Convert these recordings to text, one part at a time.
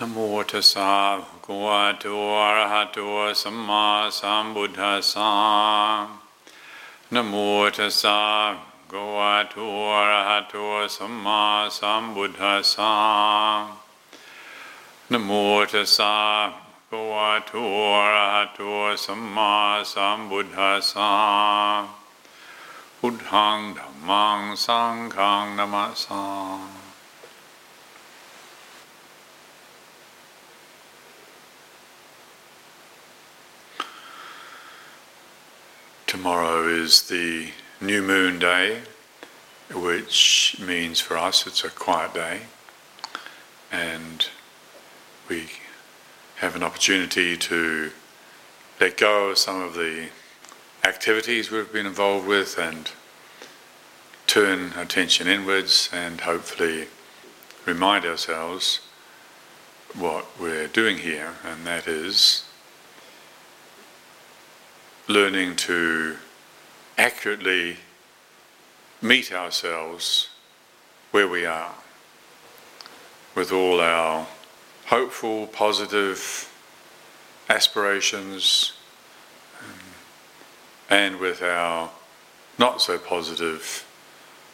นะโมตัสสะภะคะวะโตอะระหะโตสัมมาสัมพุทธัสสะนะโมตัสสะภะคะวะโตอะระหะโตสัมมาสัมพุทธัสสะนะโมตัสสะภะคะวะโตอะระหะโตสัมมาสัมพุทธัสสะพุทธังธัมมังสังฆังนะมะสา Tomorrow is the new moon day, which means for us it's a quiet day, and we have an opportunity to let go of some of the activities we've been involved with and turn attention inwards and hopefully remind ourselves what we're doing here, and that is learning to accurately meet ourselves where we are with all our hopeful, positive aspirations and with our not so positive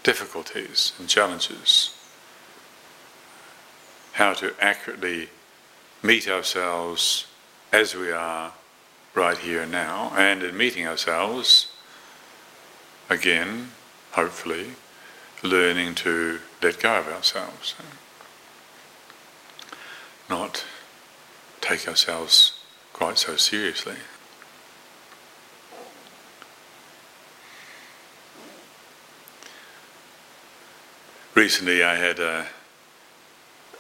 difficulties and challenges. How to accurately meet ourselves as we are right here and now, and in meeting ourselves, again, hopefully, learning to let go of ourselves. Not take ourselves quite so seriously. Recently, I had a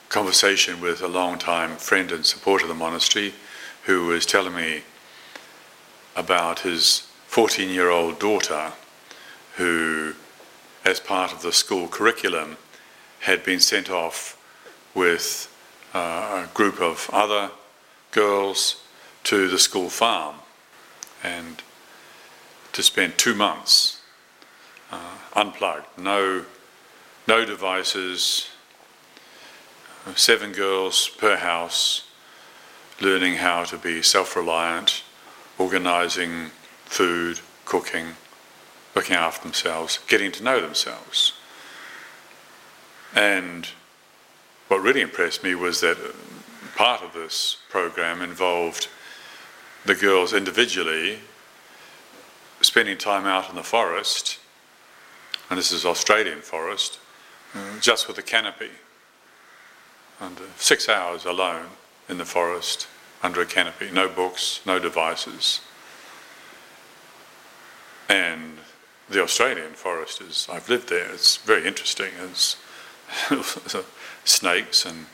conversation with a long-time friend and supporter of the monastery who was telling me about his 14 year old daughter who, as part of the school curriculum, had been sent off with uh, a group of other girls to the school farm and to spend two months uh, unplugged, no, no devices, seven girls per house, learning how to be self reliant organising food, cooking, looking after themselves, getting to know themselves. And what really impressed me was that part of this program involved the girls individually spending time out in the forest, and this is Australian forest, just with a canopy, and uh, six hours alone in the forest under a canopy, no books, no devices. And the Australian forest is, I've lived there, it's very interesting. It's snakes and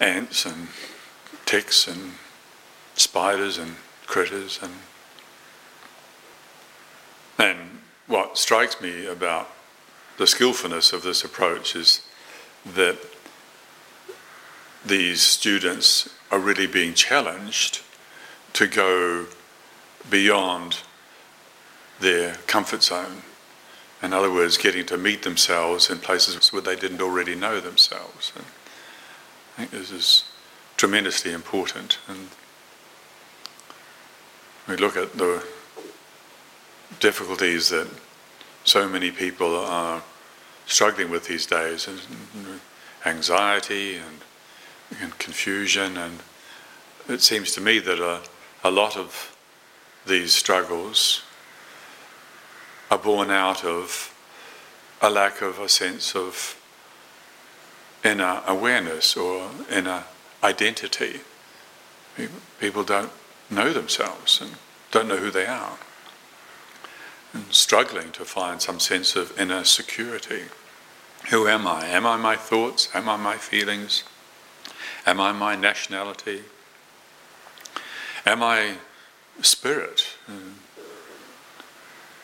ants and ticks and spiders and critters and and what strikes me about the skillfulness of this approach is that these students are really being challenged to go beyond their comfort zone. In other words, getting to meet themselves in places where they didn't already know themselves. And I think this is tremendously important. And we look at the difficulties that so many people are struggling with these days, and anxiety and and confusion, and it seems to me that a, a lot of these struggles are born out of a lack of a sense of inner awareness or inner identity. People don't know themselves and don't know who they are, and struggling to find some sense of inner security. Who am I? Am I my thoughts? Am I my feelings? Am I my nationality? Am I spirit? Um,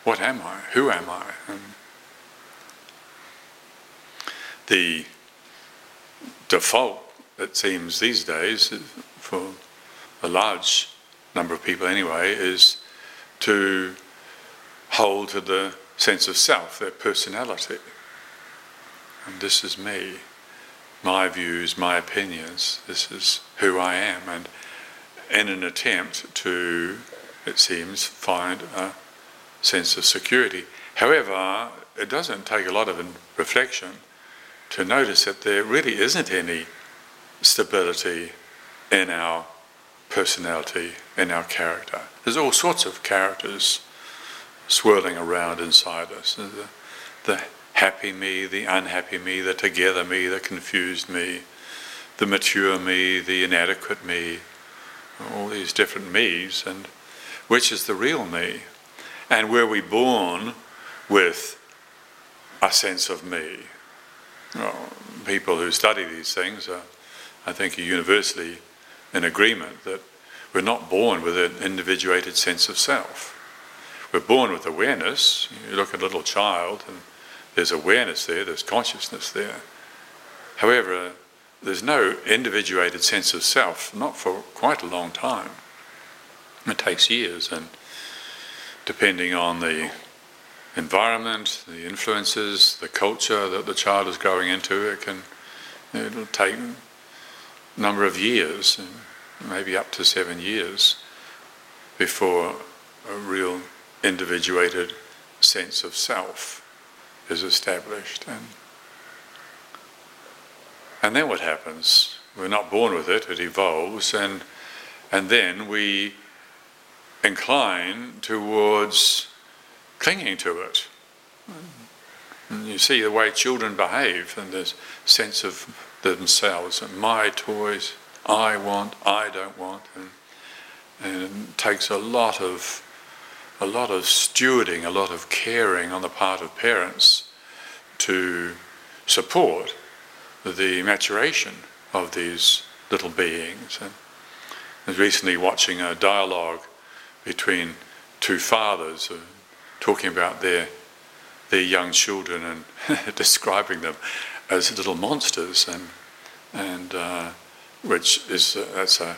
what am I? Who am I? Um, the default, it seems these days, for a large number of people anyway, is to hold to the sense of self, their personality. And this is me my views, my opinions. This is who I am. And in an attempt to, it seems, find a sense of security. However, it doesn't take a lot of reflection to notice that there really isn't any stability in our personality, in our character. There's all sorts of characters swirling around inside us. The, the happy me, the unhappy me, the together me, the confused me, the mature me, the inadequate me, all these different me's, and which is the real me? And were we born with a sense of me? Well, people who study these things are, I think, are universally in agreement that we're not born with an individuated sense of self. We're born with awareness. You look at a little child, and there's awareness there, there's consciousness there. However, there's no individuated sense of self, not for quite a long time. It takes years, and depending on the environment, the influences, the culture that the child is growing into, it can it'll take a number of years, maybe up to seven years, before a real individuated sense of self is established. And, and then what happens? We're not born with it, it evolves, and, and then we incline towards clinging to it. And you see the way children behave and this sense of themselves, and my toys, I want, I don't want, and, and it takes a lot of a lot of stewarding, a lot of caring on the part of parents to support the maturation of these little beings. And I was recently watching a dialogue between two fathers uh, talking about their their young children and describing them as little monsters, and and uh, which is uh, that's a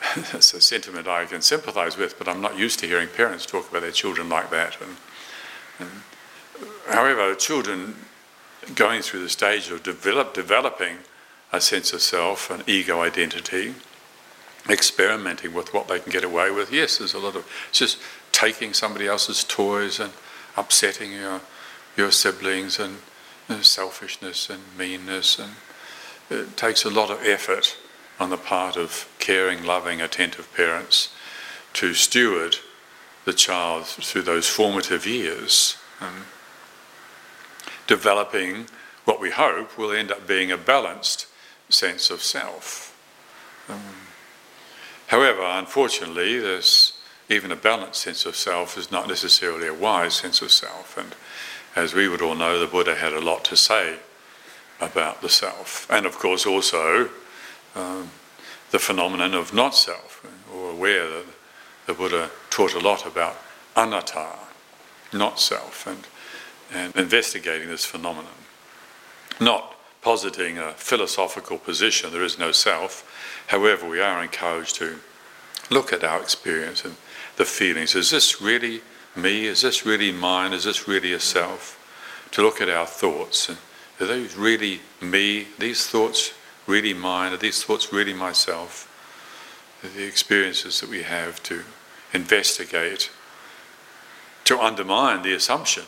that's a sentiment I can sympathise with, but I'm not used to hearing parents talk about their children like that. And, and however, children going through the stage of develop, developing a sense of self, an ego identity, experimenting with what they can get away with. Yes, there's a lot of it's just taking somebody else's toys and upsetting your your siblings and, and selfishness and meanness, and it takes a lot of effort on the part of caring, loving, attentive parents to steward the child through those formative years, um, developing what we hope will end up being a balanced sense of self. Um, however, unfortunately, there's even a balanced sense of self is not necessarily a wise sense of self. And as we would all know, the Buddha had a lot to say about the self. And of course, also um, the phenomenon of not self, or aware that the Buddha taught a lot about anatta, not self, and, and investigating this phenomenon. Not positing a philosophical position, there is no self. However, we are encouraged to look at our experience and the feelings. Is this really me? Is this really mine? Is this really a self? To look at our thoughts. Are these really me? These thoughts really mine? Are these thoughts really myself? The experiences that we have to investigate, to undermine the assumption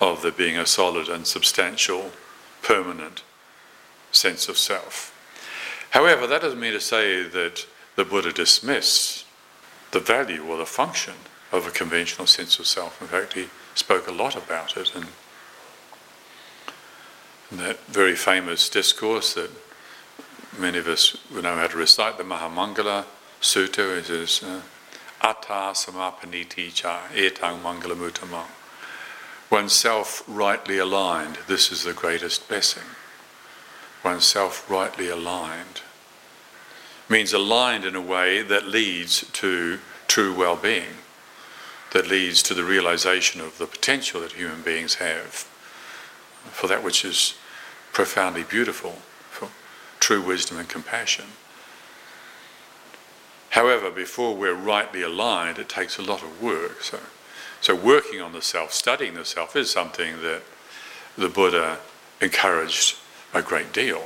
of there being a solid and substantial, permanent sense of self. However, that doesn't mean to say that the Buddha dismissed the value or the function of a conventional sense of self. In fact, he spoke a lot about it and that very famous discourse that many of us would know how to recite, the Mahamangala Sutta, it is uh, Atta Samapaniti Cha Etang Mangalamutama. Oneself rightly aligned, this is the greatest blessing. Oneself rightly aligned means aligned in a way that leads to true well being, that leads to the realization of the potential that human beings have for that which is profoundly beautiful, for true wisdom and compassion. However, before we're rightly aligned, it takes a lot of work. So, so working on the self, studying the self, is something that the Buddha encouraged a great deal.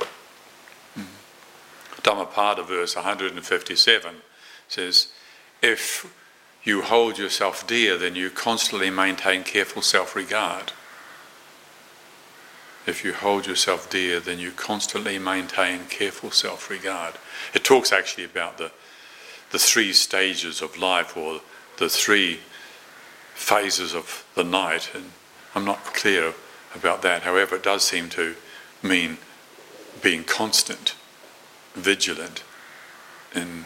Mm-hmm. Dhammapada verse 157 says, If you hold yourself dear, then you constantly maintain careful self regard. If you hold yourself dear, then you constantly maintain careful self regard. It talks actually about the, the three stages of life or the three phases of the night, and I'm not clear about that. However, it does seem to mean being constant, vigilant, in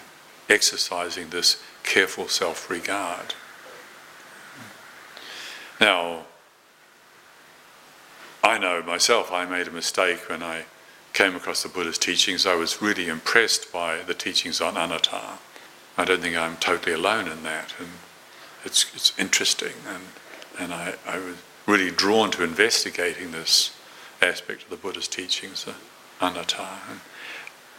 exercising this careful self regard. Now, I know myself I made a mistake when I came across the Buddha's teachings. I was really impressed by the teachings on anatta. I don't think I'm totally alone in that, and it's, it's interesting, and, and I, I was really drawn to investigating this aspect of the Buddha's teachings, anatta.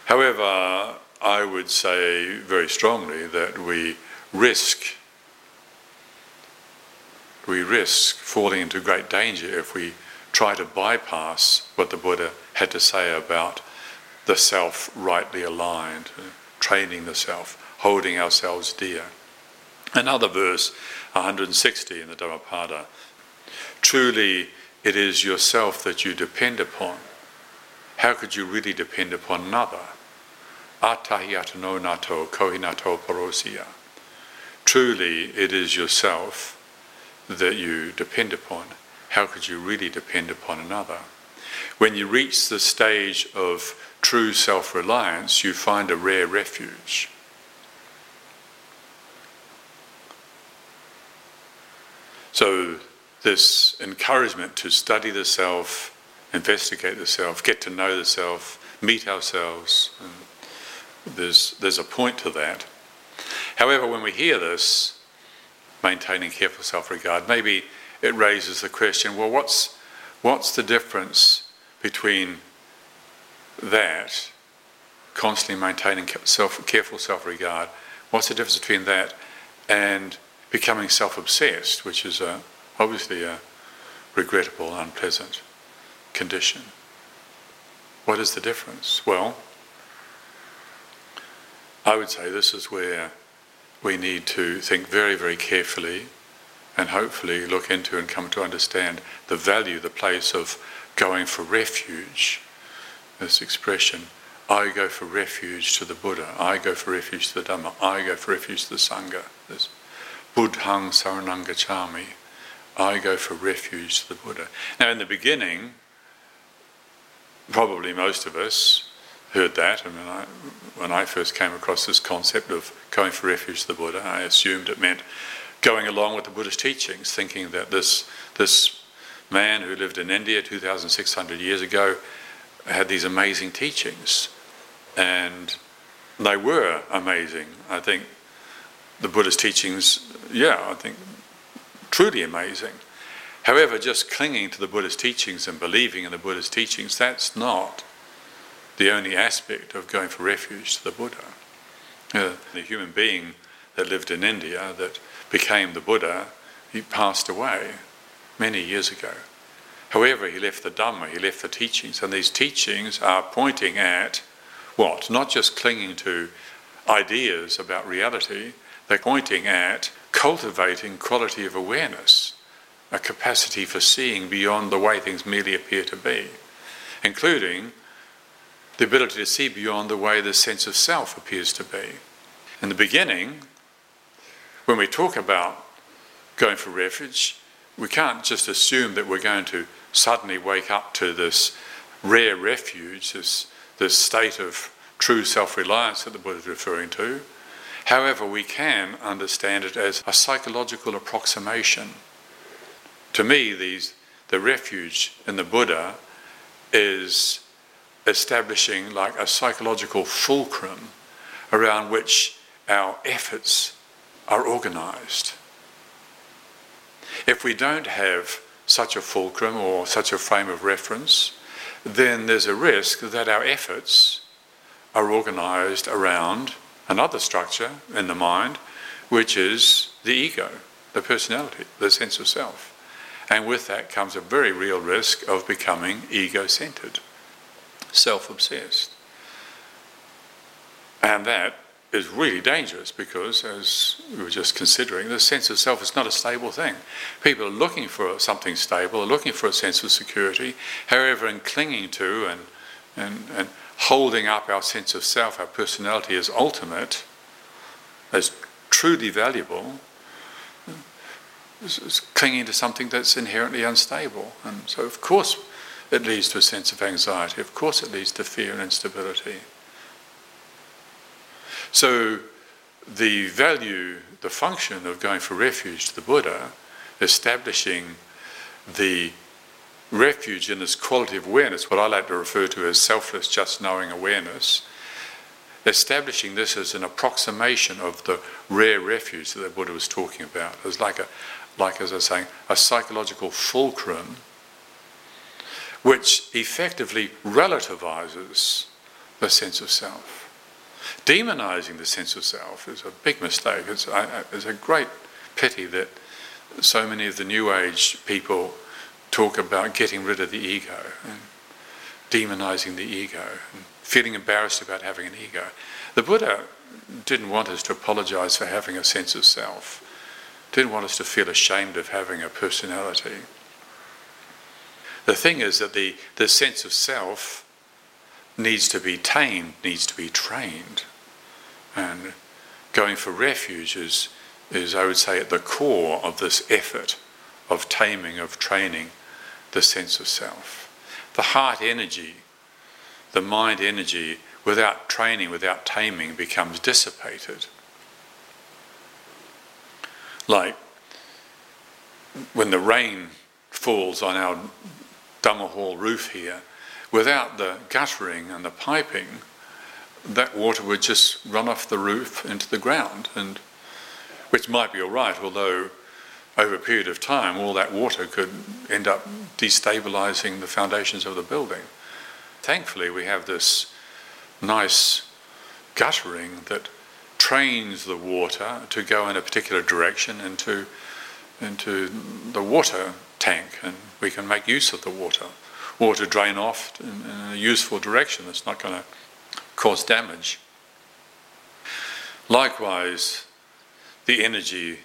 However, I would say very strongly that we risk we risk falling into great danger if we try to bypass what the Buddha had to say about the self rightly aligned, uh, training the self, holding ourselves dear. Another verse, 160 in the Dhammapada. Truly, it is yourself that you depend upon. How could you really depend upon another? Atahiyatano nato kohinato parosiya. Truly, it is yourself that you depend upon. How could you really depend upon another? When you reach the stage of true self reliance, you find a rare refuge. So, this encouragement to study the self, investigate the self, get to know the self, meet ourselves, there's, there's a point to that. However, when we hear this, maintaining careful self regard, maybe it raises the question well, what's, what's the difference between that, constantly maintaining self, careful self regard, what's the difference between that and becoming self obsessed, which is a, obviously a regrettable, unpleasant condition? What is the difference? Well, I would say this is where we need to think very, very carefully and hopefully look into and come to understand the value, the place of going for refuge. This expression, I go for refuge to the Buddha, I go for refuge to the Dhamma, I go for refuge to the Sangha. This Buddhang Saranang Gacchami, I go for refuge to the Buddha. Now, in the beginning, probably most of us heard that. I mean, I, when I first came across this concept of going for refuge to the Buddha, I assumed it meant going along with the Buddhist teachings, thinking that this, this man who lived in India 2,600 years ago had these amazing teachings. And they were amazing. I think the Buddhist teachings, yeah, I think truly amazing. However, just clinging to the Buddhist teachings and believing in the Buddhist teachings, that's not the only aspect of going for refuge to the Buddha. Uh, the human being that lived in India that became the Buddha, he passed away many years ago. However, he left the Dhamma, he left the teachings, and these teachings are pointing at what? Not just clinging to ideas about reality, they're pointing at cultivating quality of awareness, a capacity for seeing beyond the way things merely appear to be, including the ability to see beyond the way the sense of self appears to be. In the beginning, when we talk about going for refuge, we can't just assume that we're going to suddenly wake up to this rare refuge, this, this state of true self reliance that the Buddha is referring to. However, we can understand it as a psychological approximation. To me, these, the refuge in the Buddha is establishing like a psychological fulcrum around which our efforts are organized. If we don't have such a fulcrum or such a frame of reference, then there's a risk that our efforts are organized around another structure in the mind, which is the ego, the personality, the sense of self. And with that comes a very real risk of becoming ego centered. self obsessed. And that is really dangerous because, as we were just considering, the sense of self is not a stable thing. People are looking for something stable, are looking for a sense of security. However, in clinging to and, and, and holding up our sense of self, our personality as ultimate, as truly valuable, is, is clinging to something that's inherently unstable. And so, of course, it leads to a sense of anxiety. Of course, it leads to fear and instability. So, the value, the function of going for refuge to the Buddha, establishing the refuge in this quality of awareness, what I like to refer to as selfless, just knowing awareness, establishing this as an approximation of the rare refuge that the Buddha was talking about. It's like a, like as I was saying, a psychological fulcrum which effectively relativizes the sense of self. Demonizing the sense of self is a big mistake. It's, it's a great pity that so many of the New Age people talk about getting rid of the ego and demonizing the ego and feeling embarrassed about having an ego. The Buddha didn't want us to apologize for having a sense of self, didn't want us to feel ashamed of having a personality. The thing is that the, the sense of self needs to be tamed, needs to be trained. And going for refuge is, is, I would say, at the core of this effort of taming, of training the sense of self. The heart energy, the mind energy, without training, without taming, becomes dissipated. Like when the rain falls on our Dhamma hall roof here, without the guttering and the piping, that water would just run off the roof into the ground, and which might be all right, although over a period of time, all that water could end up destabilizing the foundations of the building. Thankfully, we have this nice guttering that trains the water to go in a particular direction into, into the water tank, and we can make use of the water. Water drain off in, in a useful direction that's not going to cause damage. Likewise, the energy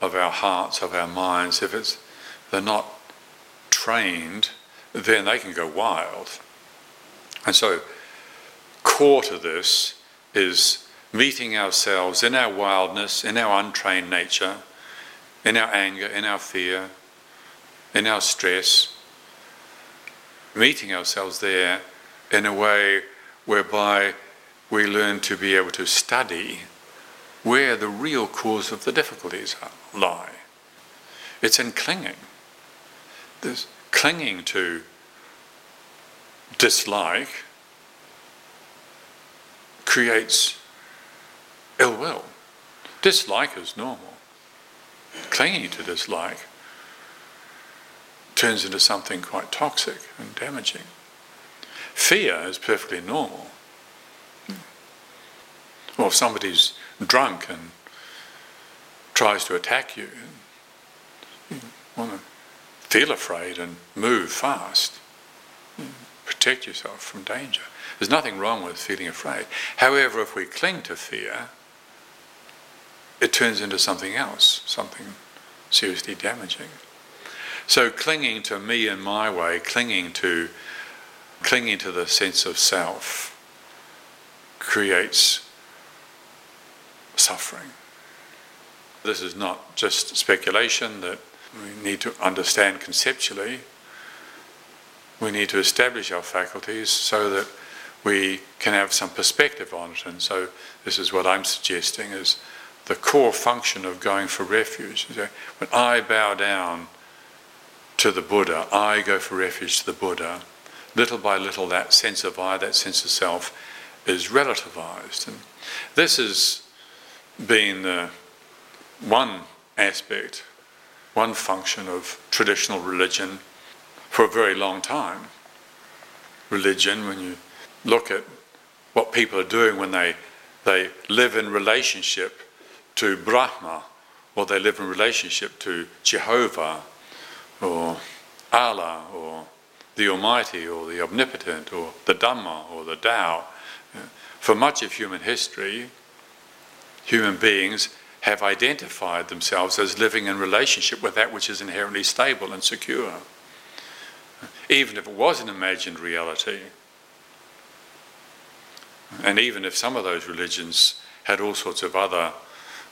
of our hearts, of our minds, if it's they're not trained, then they can go wild. And so, core to this is meeting ourselves in our wildness, in our untrained nature, in our anger, in our fear, in our stress, meeting ourselves there in a way whereby we learn to be able to study where the real cause of the difficulties lie. It's in clinging. This clinging to dislike creates ill will. Dislike is normal. Clinging to dislike turns into something quite toxic and damaging. Fear is perfectly normal. Well, if somebody's drunk and tries to attack you, you want to feel afraid and move fast. Protect yourself from danger. There's nothing wrong with feeling afraid. However, if we cling to fear, it turns into something else, something seriously damaging. So clinging to me and my way, clinging to clinging to the sense of self creates suffering. This is not just speculation that we need to understand conceptually. We need to establish our faculties so that we can have some perspective on it. And so this is what I'm suggesting is the core function of going for refuge. When I bow down to the Buddha, I go for refuge to the Buddha, little by little that sense of I, that sense of self, is relativized. And this has been the one aspect, one function of traditional religion for a very long time. Religion, when you look at what people are doing when they, they live in relationship to Brahma, or they live in relationship to Jehovah, or Allah, or the Almighty or the Omnipotent or the Dhamma or the Tao. For much of human history, human beings have identified themselves as living in relationship with that which is inherently stable and secure. Even if it was an imagined reality, and even if some of those religions had all sorts of other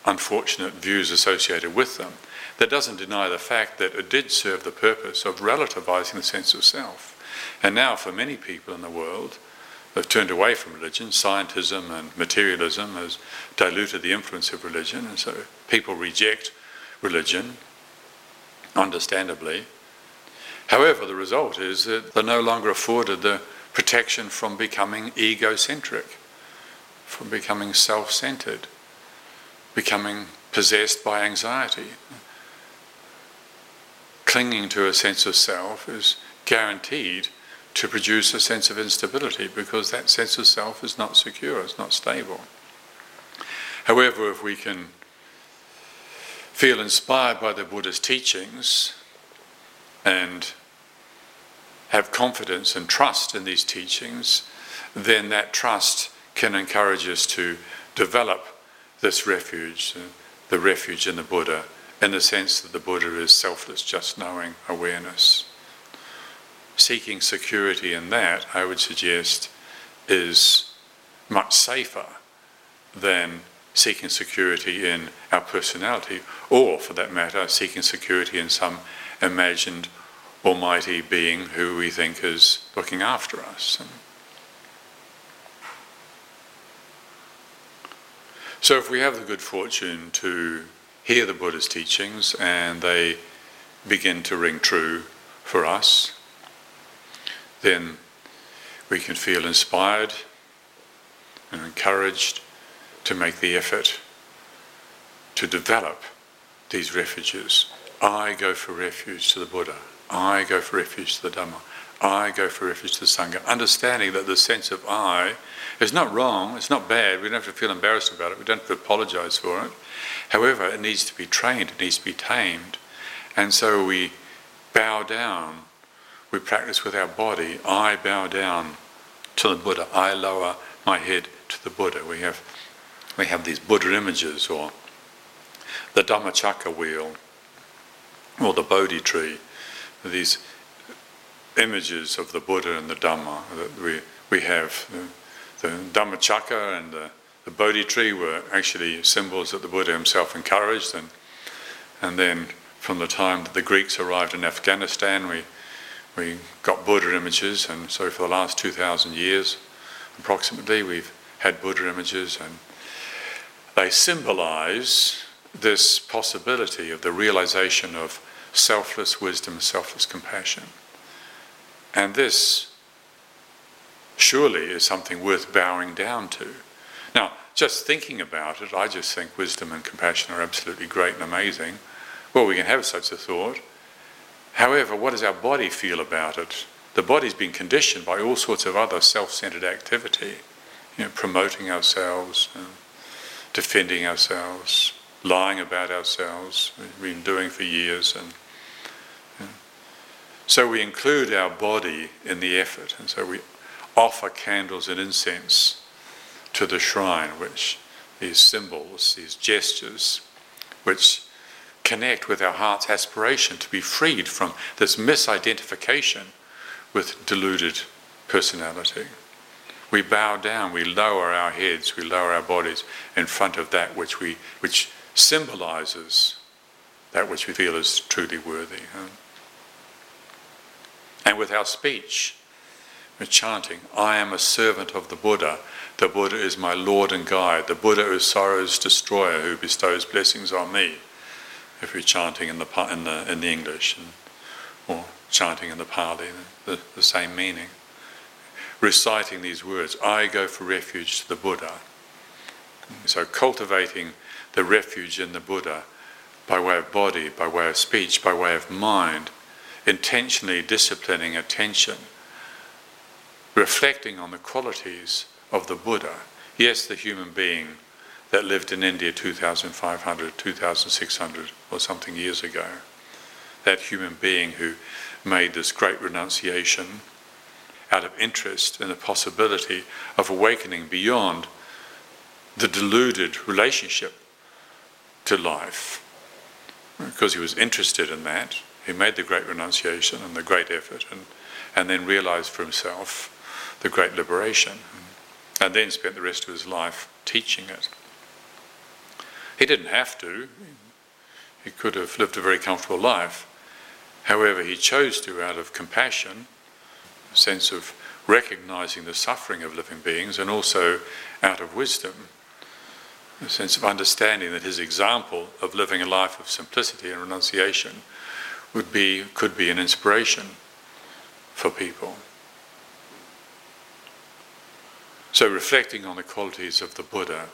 unfortunate views associated with them, that doesn't deny the fact that it did serve the purpose of relativizing the sense of self. And now, for many people in the world, they've turned away from religion. Scientism and materialism has diluted the influence of religion, and so people reject religion, understandably. However, the result is that they're no longer afforded the protection from becoming egocentric, from becoming self centered, becoming possessed by anxiety. Clinging to a sense of self is guaranteed to produce a sense of instability because that sense of self is not secure, it's not stable. However, if we can feel inspired by the Buddha's teachings and have confidence and trust in these teachings, then that trust can encourage us to develop this refuge, the refuge in the Buddha, in the sense that the Buddha is selfless, just knowing awareness. Seeking security in that, I would suggest, is much safer than seeking security in our personality, or for that matter, seeking security in some imagined almighty being who we think is looking after us. So, if we have the good fortune to hear the Buddha's teachings and they begin to ring true for us, then we can feel inspired and encouraged to make the effort to develop these refuges. I go for refuge to the Buddha. I go for refuge to the Dhamma. I go for refuge to the Sangha. Understanding that the sense of I is not wrong, it's not bad, we don't have to feel embarrassed about it, we don't have to apologize for it. However, it needs to be trained, it needs to be tamed. And so we bow down, we practice with our body. I bow down to the Buddha, I lower my head to the Buddha. We have, we have these Buddha images, or the Dhammachakra wheel, or the Bodhi tree these images of the Buddha and the Dhamma that we, we have. The, the and the, the Bodhi tree were actually symbols that the Buddha himself encouraged. And, and then from the time that the Greeks arrived in Afghanistan, we, we got Buddha images. And so for the last 2,000 years, approximately, we've had Buddha images. And they symbolize this possibility of the realization of selfless wisdom, selfless compassion. And this surely is something worth bowing down to. Now, just thinking about it, I just think wisdom and compassion are absolutely great and amazing. Well, we can have such a thought. However, what does our body feel about it? The body's been conditioned by all sorts of other self centered activity, you know, promoting ourselves, uh, defending ourselves, lying about ourselves, we've been doing for years, and so we include our body in the effort, and so we offer candles and incense to the shrine, which these symbols, these gestures, which connect with our heart's aspiration to be freed from this misidentification with deluded personality. We bow down, we lower our heads, we lower our bodies in front of that which we which symbolizes that which we feel is truly worthy and with our speech. We're chanting, I am a servant of the Buddha. The Buddha is my Lord and guide. The Buddha is sorrow's destroyer who bestows blessings on me. If we're chanting in the, in the, in the English and, or chanting in the Pali, the, the same meaning. Reciting these words, I go for refuge to the Buddha. So cultivating the refuge in the Buddha by way of body, by way of speech, by way of mind, intentionally disciplining attention, reflecting on the qualities of the Buddha. Yes, the human being that lived in India 2,500, 2,600 or something years ago. That human being who made this great renunciation out of interest in the possibility of awakening beyond the deluded relationship to life. Because he was interested in that, he made the great renunciation and the great effort, and, and then realized for himself the great liberation, and then spent the rest of his life teaching it. He didn't have to, he could have lived a very comfortable life. However, he chose to out of compassion, a sense of recognizing the suffering of living beings, and also out of wisdom, a sense of understanding that his example of living a life of simplicity and renunciation would be, could be an inspiration for people. So, reflecting on the qualities of the Buddha,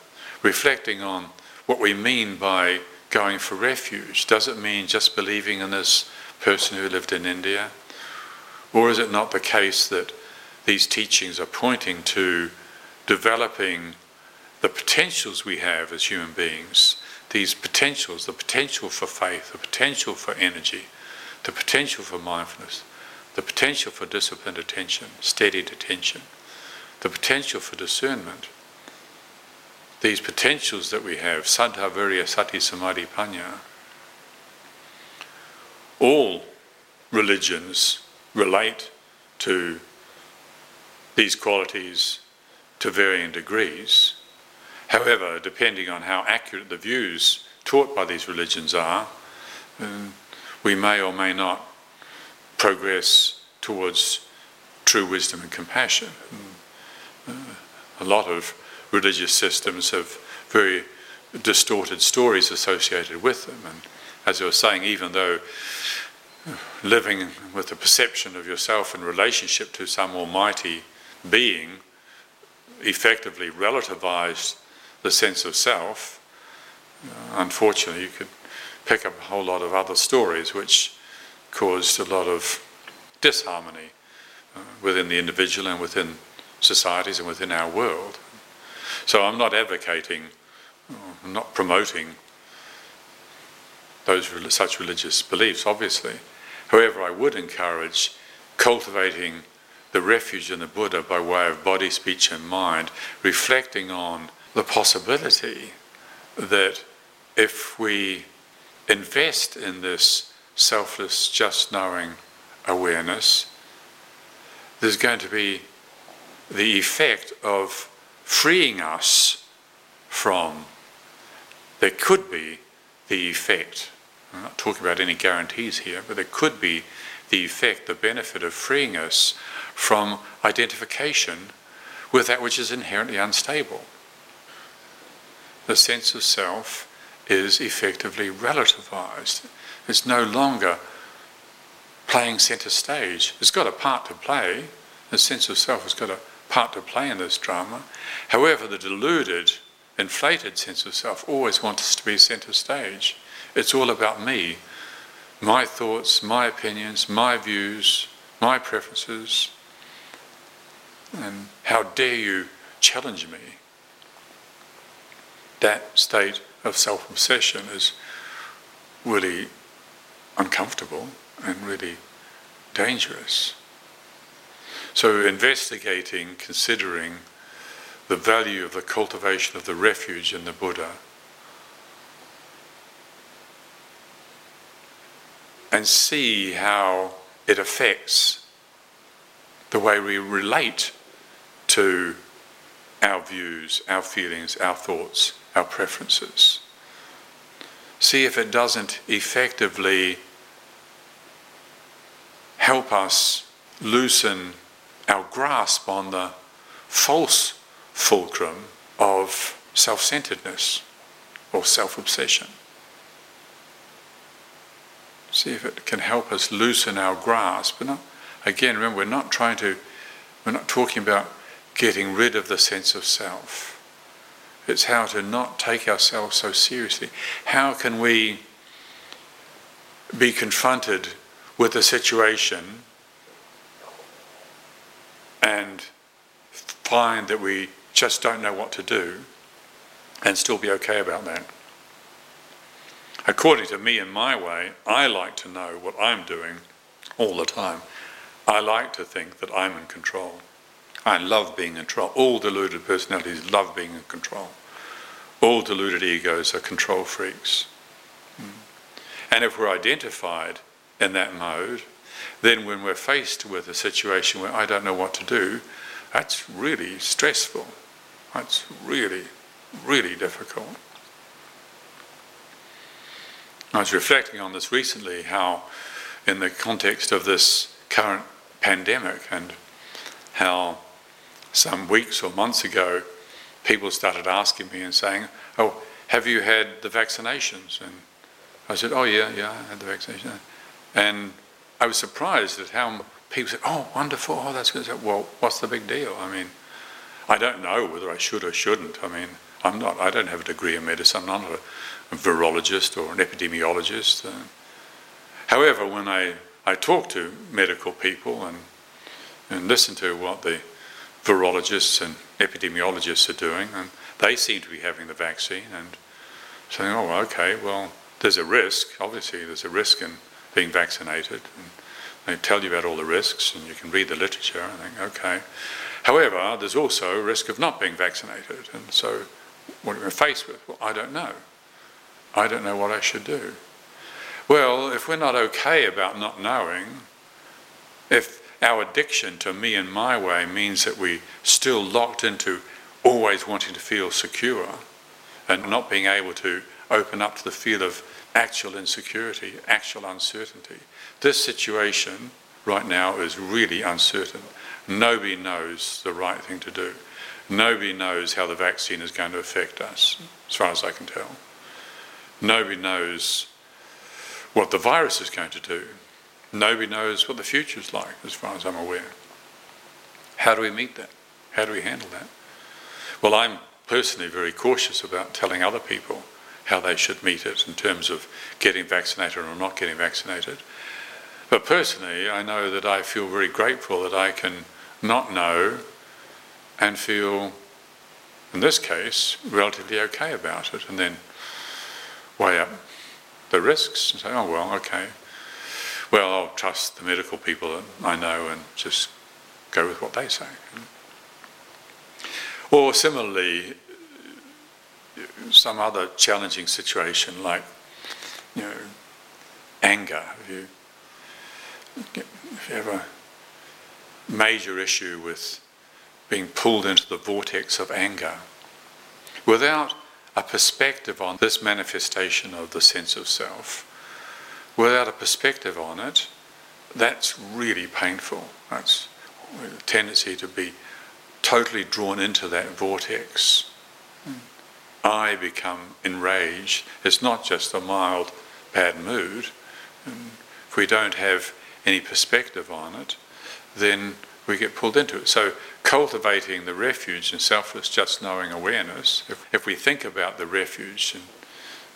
reflecting on what we mean by going for refuge, does it mean just believing in this person who lived in India? Or is it not the case that these teachings are pointing to developing the potentials we have as human beings, these potentials, the potential for faith, the potential for energy, the potential for mindfulness, the potential for disciplined attention, steadied attention, the potential for discernment. These potentials that we have, Saddha, Virya, Sati, Samadhi, Panya, all religions relate to these qualities to varying degrees. However, depending on how accurate the views taught by these religions are, um, we may or may not progress towards true wisdom and compassion. Uh, a lot of religious systems have very distorted stories associated with them. And as I was saying, even though living with the perception of yourself in relationship to some almighty being effectively relativized the sense of self, unfortunately, you could pick up a whole lot of other stories which caused a lot of disharmony uh, within the individual and within societies and within our world. So I'm not advocating, I'm uh, not promoting those such religious beliefs, obviously. However, I would encourage cultivating the refuge in the Buddha by way of body, speech, and mind, reflecting on the possibility that if we invest in this selfless, just knowing awareness, there's going to be the effect of freeing us from, there could be the effect, I'm not talking about any guarantees here, but there could be the effect, the benefit of freeing us from identification with that which is inherently unstable. The sense of self is effectively relativized. It's no longer playing centre stage. It's got a part to play. The sense of self has got a part to play in this drama. However, the deluded, inflated sense of self always wants to be centre stage. It's all about me, my thoughts, my opinions, my views, my preferences. And how dare you challenge me? That state of self obsession is really uncomfortable and really dangerous. So, investigating, considering the value of the cultivation of the refuge in the Buddha, and see how it affects the way we relate to our views, our feelings, our thoughts, our preferences. See if it doesn't effectively help us loosen our grasp on the false fulcrum of self centeredness or self obsession. See if it can help us loosen our grasp. But uh, not, again, remember, we're not trying to, we're not talking about getting rid of the sense of self. It's how to not take ourselves so seriously. How can we be confronted with a situation and find that we just don't know what to do and still be okay about that? According to me and my way, I like to know what I'm doing all the time. I like to think that I'm in control. I love being in control. All deluded personalities love being in control. All deluded egos are control freaks. Hmm. And if we're identified in that mode, then when we're faced with a situation where I don't know what to do, that's really stressful. That's really, really difficult. I was reflecting on this recently how, in the context of this current pandemic, and how some weeks or months ago people started asking me and saying, Oh, have you had the vaccinations? And I said, Oh, yeah, yeah, I had the vaccination. And I was surprised at how people said, "Oh, wonderful! Oh, that's good." Well, what's the big deal? I mean, I don't know whether I should or shouldn't. I mean, I'm not. I don't have a degree in medicine. I'm not a, a virologist or an epidemiologist. Uh, however, when I I talk to medical people and and listen to what the virologists and epidemiologists are doing, and they seem to be having the vaccine and saying, "Oh, okay, well, there's a risk. Obviously, there's a risk in." being vaccinated. And they tell you about all the risks, and you can read the literature and think, okay. However, there's also risk of not being vaccinated. And so, what are we faced with? Well, I don't know. I don't know what I should do. Well, if we're not okay about not knowing, if our addiction to me and my way means that we're still locked into always wanting to feel secure and not being able to open up to the feel of actual insecurity, actual uncertainty. This situation right now is really uncertain. Nobody knows the right thing to do. Nobody knows how the vaccine is going to affect us, as far as I can tell. Nobody knows what the virus is going to do. Nobody knows what the future is like, as far as I'm aware. How do we meet that? How do we handle that? Well, I'm personally very cautious about telling other people how they should meet it in terms of getting vaccinated or not getting vaccinated. But personally, I know that I feel very grateful that I can not know and feel, in this case, relatively okay about it, and then weigh up the risks and say, oh, well, okay. Well, I'll trust the medical people that I know and just go with what they say. Or similarly, some other challenging situation like, you know, anger. If you, if you have a major issue with being pulled into the vortex of anger, without a perspective on this manifestation of the sense of self, without a perspective on it, that's really painful. That's a tendency to be totally drawn into that vortex. Hmm. I become enraged, it's not just a mild bad mood. And if we don't have any perspective on it, then we get pulled into it. So, cultivating the refuge in selfless, just knowing awareness, if, if we think about the refuge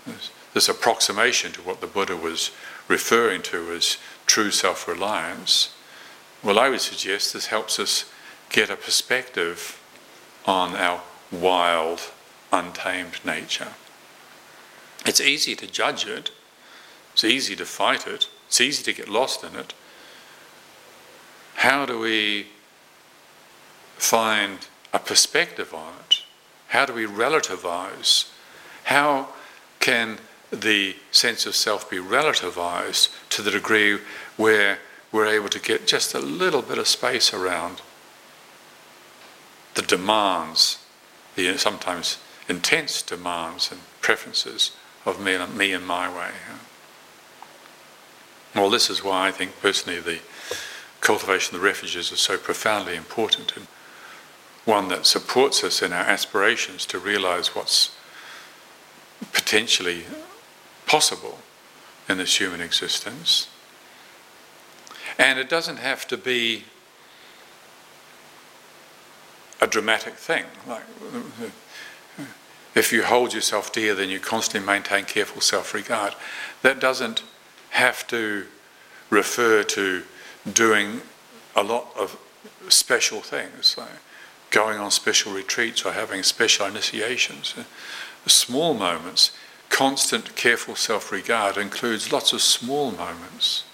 and this approximation to what the Buddha was referring to as true self reliance, well, I would suggest this helps us get a perspective on our wild untamed nature. It's easy to judge it, it's easy to fight it, it's easy to get lost in it. How do we find a perspective on it? How do we relativize? How can the sense of self be relativized to the degree where we're able to get just a little bit of space around the demands, the sometimes intense demands and preferences of me, and, me and my way. Well, this is why I think personally the cultivation of the refuges is so profoundly important and one that supports us in our aspirations to realize what's potentially possible in this human existence. And it doesn't have to be a dramatic thing. Like if you hold yourself dear, then you constantly maintain careful self regard. That doesn't have to refer to doing a lot of special things, like going on special retreats or having special initiations. Small moments, constant careful self regard includes lots of small moments.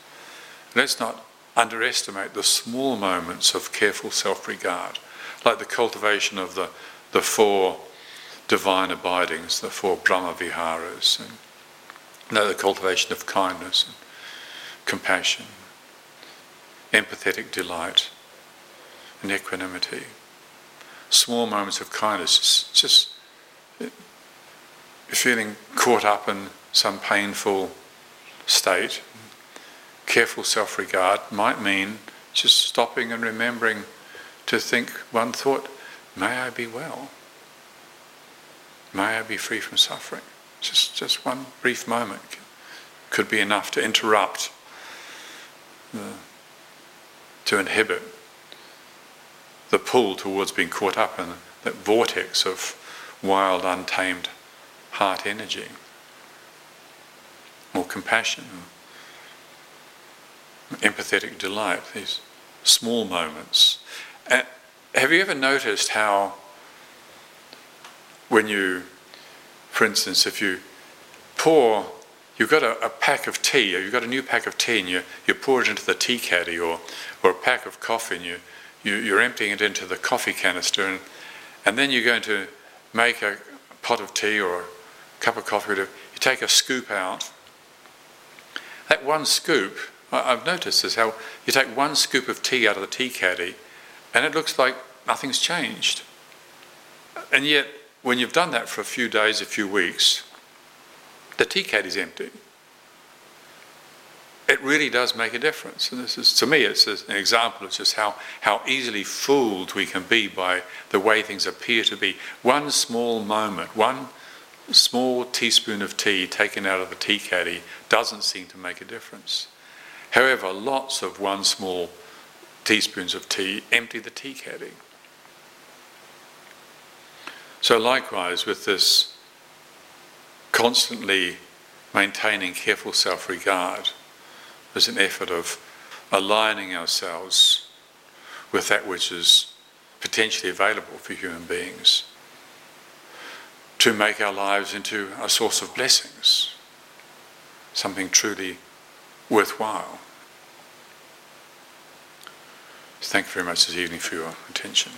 Let's not underestimate the small moments of careful self regard, like the cultivation of the, the four divine abidings, the four Brahma Viharas, and no, the cultivation of kindness and compassion, empathetic delight, and equanimity. Small moments of kindness, just, just feeling caught up in some painful state, careful self regard might mean just stopping and remembering to think one thought, may I be well? May I be free from suffering? Just, just one brief moment could be enough to interrupt, the, to inhibit the pull towards being caught up in that vortex of wild, untamed heart energy. More compassion, empathetic delight, these small moments. And have you ever noticed how, when you, for instance, if you pour, you've got a, a, pack of tea, or you've got a new pack of tea, and you, you pour it into the tea caddy, or, or a pack of coffee, and you, you, you're emptying it into the coffee canister, and, and then you're going to make a pot of tea or cup of coffee, you take a scoop out. That one scoop I've noticed is how you take one scoop of tea out of the tea caddy and it looks like nothing's changed. And yet, when you've done that for a few days, a few weeks, the tea caddy's empty. It really does make a difference. And this is, to me, it's an example of just how, how easily fooled we can be by the way things appear to be. One small moment, one small teaspoon of tea taken out of the tea caddy doesn't seem to make a difference. However, lots of one small teaspoons of tea empty the tea caddy. So, likewise, with this constantly maintaining careful self regard, there's an effort of aligning ourselves with that which is potentially available for human beings to make our lives into a source of blessings, something truly worthwhile. Thank you very much this evening for your attention.